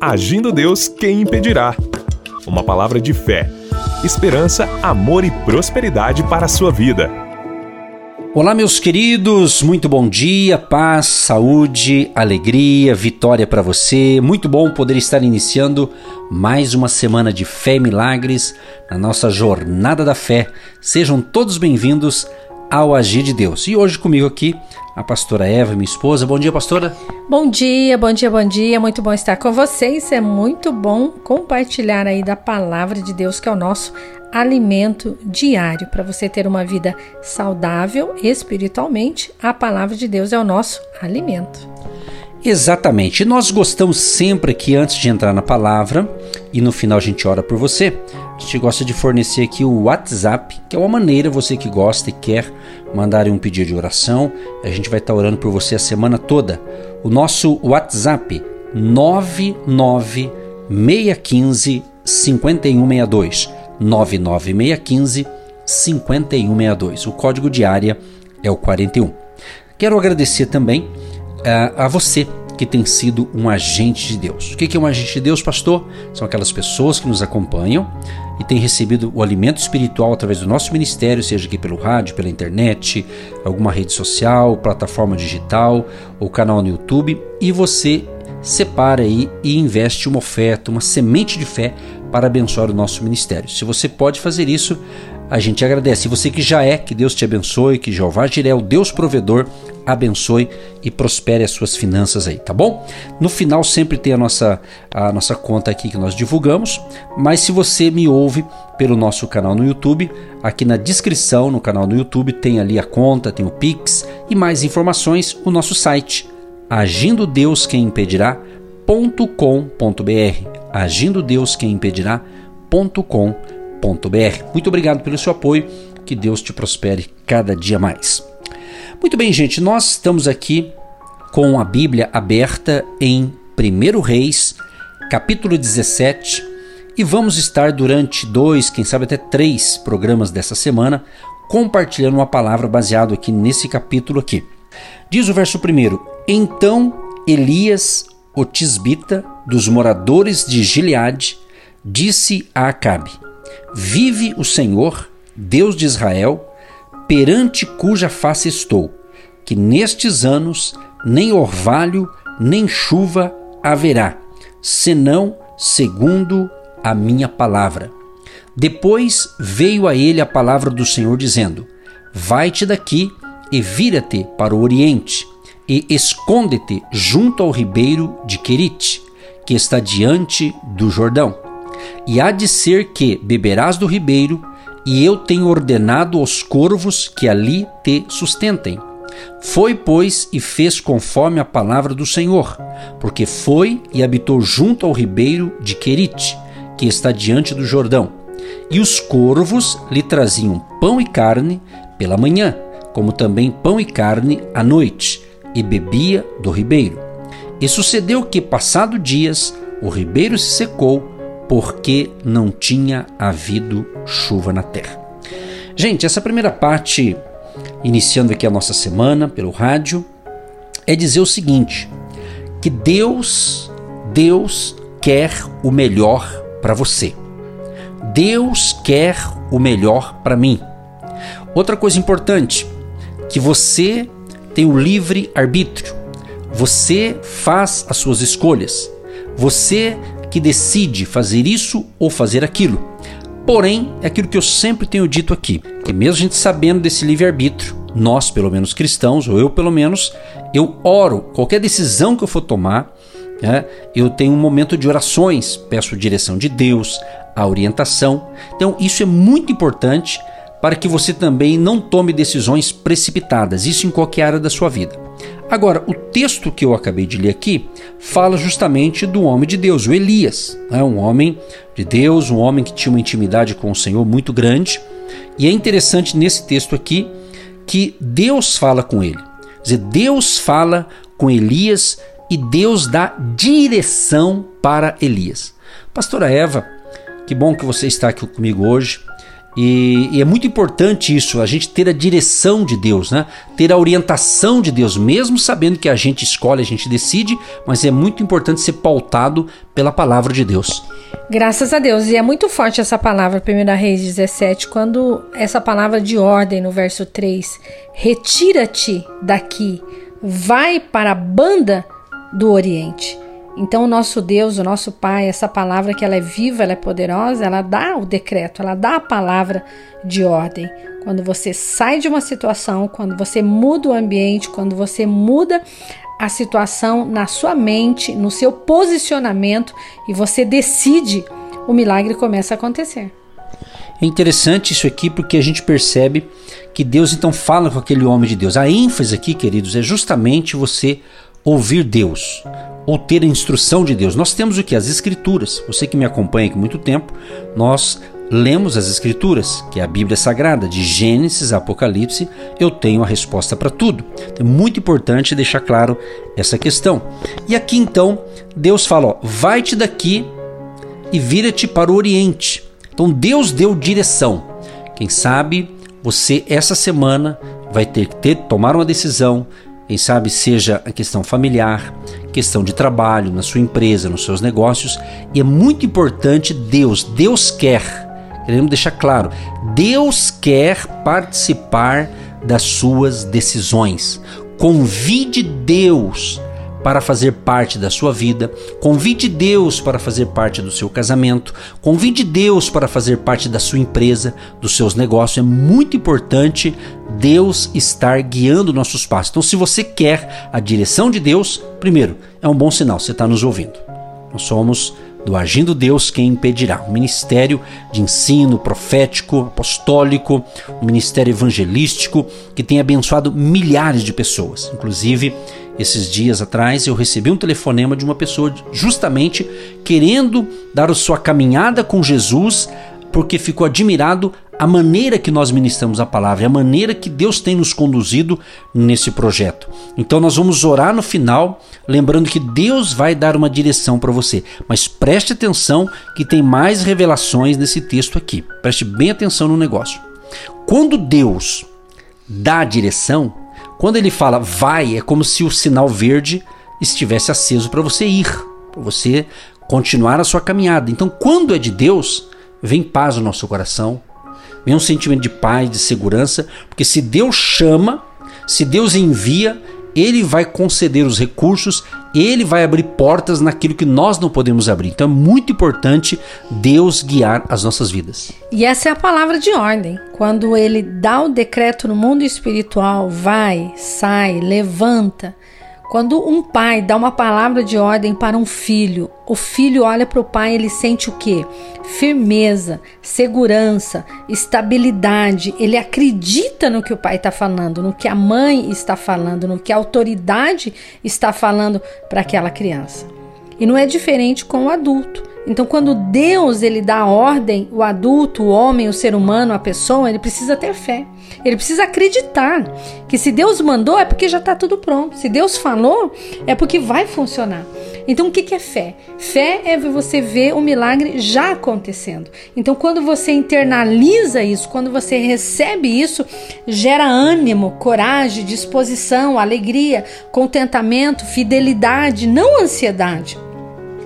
Agindo Deus, quem impedirá? Uma palavra de fé, esperança, amor e prosperidade para a sua vida. Olá, meus queridos, muito bom dia, paz, saúde, alegria, vitória para você. Muito bom poder estar iniciando mais uma semana de fé e milagres na nossa jornada da fé. Sejam todos bem-vindos ao Agir de Deus. E hoje comigo aqui a pastora Eva, minha esposa. Bom dia, pastora. Bom dia, bom dia, bom dia. Muito bom estar com vocês. É muito bom compartilhar aí da palavra de Deus, que é o nosso alimento diário para você ter uma vida saudável espiritualmente. A palavra de Deus é o nosso alimento. Exatamente. Nós gostamos sempre que antes de entrar na palavra e no final a gente ora por você, a gente gosta de fornecer aqui o WhatsApp, que é uma maneira você que gosta e quer mandar um pedido de oração. A gente vai estar orando por você a semana toda. O nosso WhatsApp 99615 5162 99615 5162. O código de área é o 41. Quero agradecer também uh, a você que tem sido um agente de Deus. O que é um agente de Deus, pastor? São aquelas pessoas que nos acompanham e têm recebido o alimento espiritual através do nosso ministério, seja aqui pelo rádio, pela internet, alguma rede social, plataforma digital ou canal no YouTube, e você separa aí e investe uma oferta, uma semente de fé para abençoar o nosso ministério. Se você pode fazer isso, a gente agradece. E você que já é, que Deus te abençoe, que Jeová Jiré, o Deus provedor, abençoe e prospere as suas finanças aí, tá bom? No final sempre tem a nossa, a nossa conta aqui que nós divulgamos, mas se você me ouve pelo nosso canal no YouTube, aqui na descrição no canal no YouTube tem ali a conta, tem o Pix e mais informações, o nosso site agindo Deus quem impedirá.com.br agindo Deus quem impedirá.com.br muito obrigado pelo seu apoio, que Deus te prospere cada dia mais. Muito bem, gente, nós estamos aqui com a Bíblia aberta em 1 Reis, capítulo 17, e vamos estar durante dois, quem sabe até três programas dessa semana compartilhando uma palavra baseado aqui nesse capítulo aqui. Diz o verso primeiro: Então Elias, o tisbita, dos moradores de Gileade, disse a Acabe: Vive o Senhor, Deus de Israel, perante cuja face estou, que nestes anos nem orvalho nem chuva haverá, senão segundo a minha palavra. Depois veio a ele a palavra do Senhor dizendo: Vai-te daqui e vira-te para o oriente e esconde-te junto ao ribeiro de Querite, que está diante do Jordão e há de ser que beberás do ribeiro, e eu tenho ordenado aos corvos que ali te sustentem. Foi, pois, e fez conforme a palavra do Senhor, porque foi e habitou junto ao ribeiro de Querite, que está diante do Jordão. E os corvos lhe traziam pão e carne pela manhã, como também pão e carne à noite, e bebia do ribeiro. E sucedeu que, passado dias, o ribeiro se secou porque não tinha havido chuva na terra. Gente, essa primeira parte, iniciando aqui a nossa semana pelo rádio, é dizer o seguinte: que Deus, Deus quer o melhor para você. Deus quer o melhor para mim. Outra coisa importante, que você tem o livre arbítrio. Você faz as suas escolhas. Você que decide fazer isso ou fazer aquilo. Porém, é aquilo que eu sempre tenho dito aqui, que mesmo a gente sabendo desse livre-arbítrio, nós, pelo menos cristãos, ou eu pelo menos, eu oro, qualquer decisão que eu for tomar, né, eu tenho um momento de orações, peço direção de Deus, a orientação. Então, isso é muito importante para que você também não tome decisões precipitadas, isso em qualquer área da sua vida. Agora, o texto que eu acabei de ler aqui fala justamente do homem de Deus, o Elias, né? um homem de Deus, um homem que tinha uma intimidade com o Senhor muito grande. E é interessante nesse texto aqui que Deus fala com ele. Quer dizer, Deus fala com Elias e Deus dá direção para Elias. Pastora Eva, que bom que você está aqui comigo hoje. E, e, é muito importante isso, a gente ter a direção de Deus, né? ter a orientação de Deus, mesmo sabendo que a gente escolhe, a gente decide, mas é muito importante ser pautado pela palavra de Deus. Graças a Deus, e é muito forte essa palavra, 1 Reis 17, quando essa palavra de ordem no verso 3: Retira-te daqui, vai para a banda do Oriente. Então, o nosso Deus, o nosso Pai, essa palavra que ela é viva, ela é poderosa, ela dá o decreto, ela dá a palavra de ordem. Quando você sai de uma situação, quando você muda o ambiente, quando você muda a situação na sua mente, no seu posicionamento e você decide, o milagre começa a acontecer. É interessante isso aqui porque a gente percebe que Deus então fala com aquele homem de Deus. A ênfase aqui, queridos, é justamente você ouvir Deus ou ter a instrução de Deus. Nós temos o que? As Escrituras. Você que me acompanha aqui muito tempo, nós lemos as Escrituras, que é a Bíblia Sagrada, de Gênesis a Apocalipse, eu tenho a resposta para tudo. É muito importante deixar claro essa questão. E aqui então, Deus fala: vai-te daqui e vira-te para o Oriente. Então Deus deu direção. Quem sabe você essa semana vai ter que ter, tomar uma decisão, quem sabe seja a questão familiar, questão de trabalho, na sua empresa, nos seus negócios. E é muito importante Deus, Deus quer, queremos deixar claro, Deus quer participar das suas decisões. Convide Deus para fazer parte da sua vida, convide Deus para fazer parte do seu casamento, convide Deus para fazer parte da sua empresa, dos seus negócios. É muito importante Deus estar guiando nossos passos. Então, se você quer a direção de Deus, primeiro, é um bom sinal, você está nos ouvindo. Nós somos do Agindo Deus Quem Impedirá, um ministério de ensino profético, apostólico, um ministério evangelístico que tem abençoado milhares de pessoas. Inclusive, esses dias atrás eu recebi um telefonema de uma pessoa justamente querendo dar a sua caminhada com Jesus porque ficou admirado a maneira que nós ministramos a palavra, a maneira que Deus tem nos conduzido nesse projeto. Então nós vamos orar no final, lembrando que Deus vai dar uma direção para você. Mas preste atenção que tem mais revelações nesse texto aqui. Preste bem atenção no negócio. Quando Deus dá a direção, quando ele fala vai, é como se o sinal verde estivesse aceso para você ir, para você continuar a sua caminhada. Então, quando é de Deus, vem paz no nosso coração, vem um sentimento de paz, de segurança, porque se Deus chama, se Deus envia, ele vai conceder os recursos, ele vai abrir portas naquilo que nós não podemos abrir. Então é muito importante Deus guiar as nossas vidas. E essa é a palavra de ordem. Quando ele dá o decreto no mundo espiritual, vai, sai, levanta, quando um pai dá uma palavra de ordem para um filho, o filho olha para o pai e ele sente o quê? Firmeza, segurança, estabilidade. Ele acredita no que o pai está falando, no que a mãe está falando, no que a autoridade está falando para aquela criança. E não é diferente com o adulto. Então, quando Deus ele dá ordem, o adulto, o homem, o ser humano, a pessoa, ele precisa ter fé. Ele precisa acreditar que se Deus mandou é porque já está tudo pronto. Se Deus falou é porque vai funcionar. Então, o que é fé? Fé é você ver o milagre já acontecendo. Então, quando você internaliza isso, quando você recebe isso, gera ânimo, coragem, disposição, alegria, contentamento, fidelidade, não ansiedade,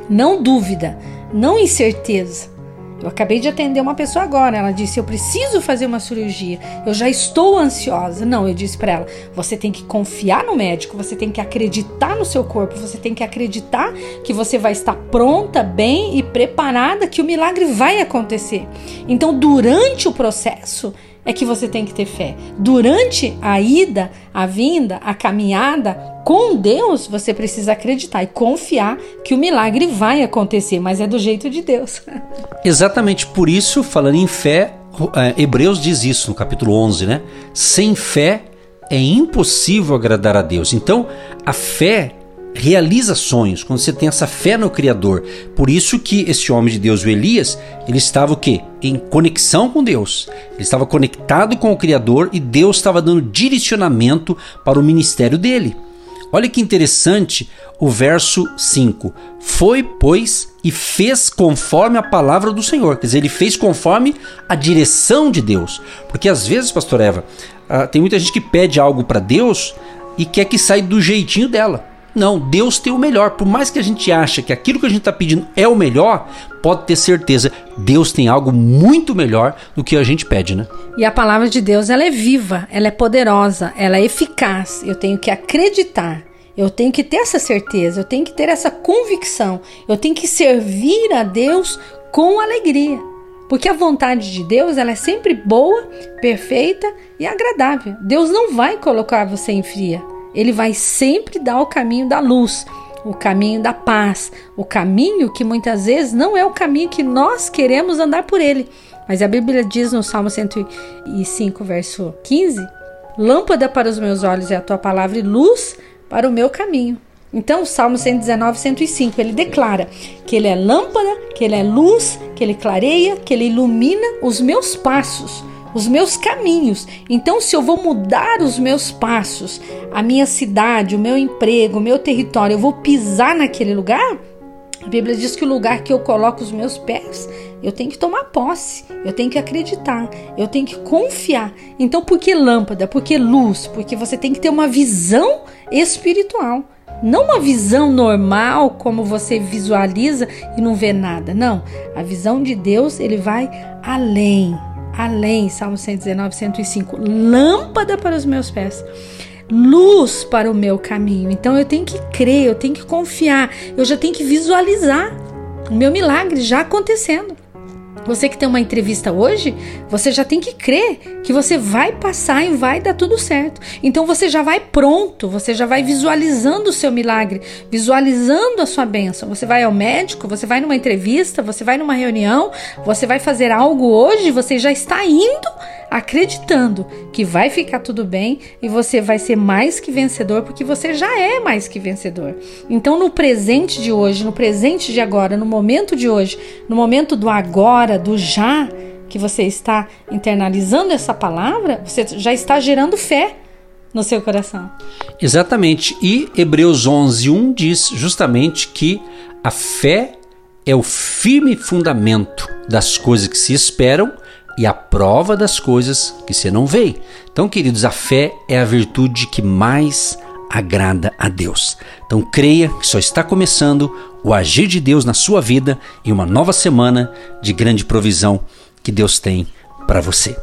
não dúvida não incerteza. Eu acabei de atender uma pessoa agora. Ela disse: Eu preciso fazer uma cirurgia. Eu já estou ansiosa. Não, eu disse para ela: Você tem que confiar no médico. Você tem que acreditar no seu corpo. Você tem que acreditar que você vai estar pronta, bem e preparada, que o milagre vai acontecer. Então, durante o processo, é que você tem que ter fé. Durante a ida, a vinda, a caminhada com Deus, você precisa acreditar e confiar que o milagre vai acontecer, mas é do jeito de Deus. Exatamente por isso, falando em fé, é, Hebreus diz isso no capítulo 11, né? Sem fé é impossível agradar a Deus. Então, a fé realiza sonhos, quando você tem essa fé no Criador. Por isso que esse homem de Deus, o Elias, ele estava o quê? Em conexão com Deus. Ele estava conectado com o Criador e Deus estava dando direcionamento para o ministério dele. Olha que interessante o verso 5. Foi, pois, e fez conforme a palavra do Senhor. Quer dizer, ele fez conforme a direção de Deus. Porque às vezes, pastor Eva, uh, tem muita gente que pede algo para Deus e quer que saia do jeitinho dela. Não, Deus tem o melhor. Por mais que a gente ache que aquilo que a gente está pedindo é o melhor, pode ter certeza, Deus tem algo muito melhor do que a gente pede, né? E a palavra de Deus, ela é viva, ela é poderosa, ela é eficaz. Eu tenho que acreditar. Eu tenho que ter essa certeza, eu tenho que ter essa convicção, eu tenho que servir a Deus com alegria. Porque a vontade de Deus ela é sempre boa, perfeita e agradável. Deus não vai colocar você em fria. Ele vai sempre dar o caminho da luz, o caminho da paz, o caminho que muitas vezes não é o caminho que nós queremos andar por ele. Mas a Bíblia diz no Salmo 105, verso 15: Lâmpada para os meus olhos é a tua palavra e luz para o meu caminho. Então, o Salmo 119, 105, ele declara que ele é lâmpada, que ele é luz, que ele clareia, que ele ilumina os meus passos os meus caminhos. Então, se eu vou mudar os meus passos, a minha cidade, o meu emprego, o meu território, eu vou pisar naquele lugar, a Bíblia diz que o lugar que eu coloco os meus pés, eu tenho que tomar posse, eu tenho que acreditar, eu tenho que confiar. Então, por que lâmpada? Por que luz? Porque você tem que ter uma visão espiritual. Não uma visão normal, como você visualiza e não vê nada. Não. A visão de Deus, ele vai além além, Salmo 119, 105, lâmpada para os meus pés, luz para o meu caminho. Então eu tenho que crer, eu tenho que confiar, eu já tenho que visualizar o meu milagre já acontecendo. Você que tem uma entrevista hoje, você já tem que crer que você vai passar e vai dar tudo certo. Então você já vai pronto, você já vai visualizando o seu milagre, visualizando a sua bênção. Você vai ao médico, você vai numa entrevista, você vai numa reunião, você vai fazer algo hoje, você já está indo acreditando que vai ficar tudo bem e você vai ser mais que vencedor, porque você já é mais que vencedor. Então, no presente de hoje, no presente de agora, no momento de hoje, no momento do agora, do já, que você está internalizando essa palavra, você já está gerando fé no seu coração. Exatamente. E Hebreus 11:1 diz justamente que a fé é o firme fundamento das coisas que se esperam e a prova das coisas que você não vê. Então, queridos, a fé é a virtude que mais agrada a Deus. Então, creia que só está começando o agir de Deus na sua vida e uma nova semana de grande provisão que Deus tem para você.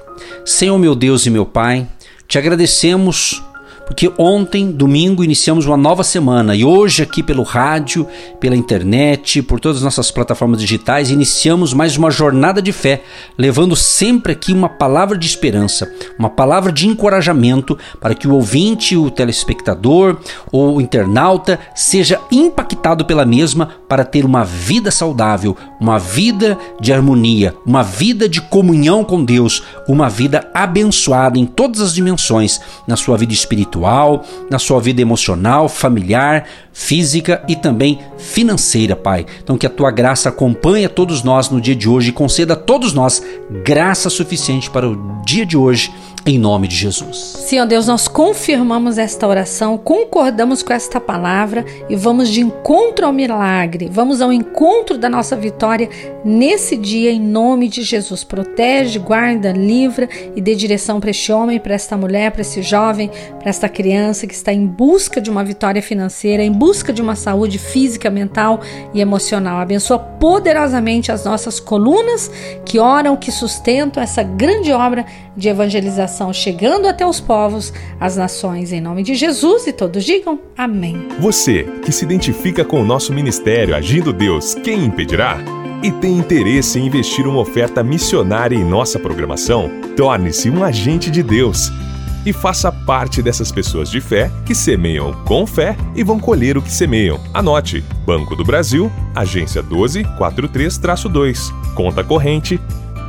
Senhor, meu Deus e meu Pai, te agradecemos porque ontem, domingo, iniciamos uma nova semana. E hoje, aqui pelo rádio, pela internet, por todas as nossas plataformas digitais, iniciamos mais uma jornada de fé, levando sempre aqui uma palavra de esperança, uma palavra de encorajamento para que o ouvinte, o telespectador ou o internauta seja impactado pela mesma para ter uma vida saudável, uma vida de harmonia, uma vida de comunhão com Deus, uma vida abençoada em todas as dimensões, na sua vida espiritual espiritual, na sua vida emocional, familiar, física e também financeira, Pai. Então que a tua graça acompanhe a todos nós no dia de hoje e conceda a todos nós graça suficiente para o dia de hoje, em nome de Jesus. Senhor Deus, nós confirmamos esta oração, concordamos com esta palavra e vamos de encontro ao milagre, vamos ao encontro da nossa vitória nesse dia, em nome de Jesus. Protege, guarda, livra e dê direção para este homem, para esta mulher, para esse jovem, para esta criança que está em busca de uma vitória financeira, em busca de uma saúde física, mental e emocional. Abençoa poderosamente as nossas colunas que oram, que sustentam essa grande obra de evangelização, chegando até os povos, as nações, em nome de Jesus e todos digam amém. Você que se identifica com o nosso ministério Agindo Deus, quem impedirá? E tem interesse em investir uma oferta missionária em nossa programação? Torne-se um agente de Deus e faça parte dessas pessoas de fé que semeiam com fé e vão colher o que semeiam. Anote: Banco do Brasil, agência 1243-2, conta corrente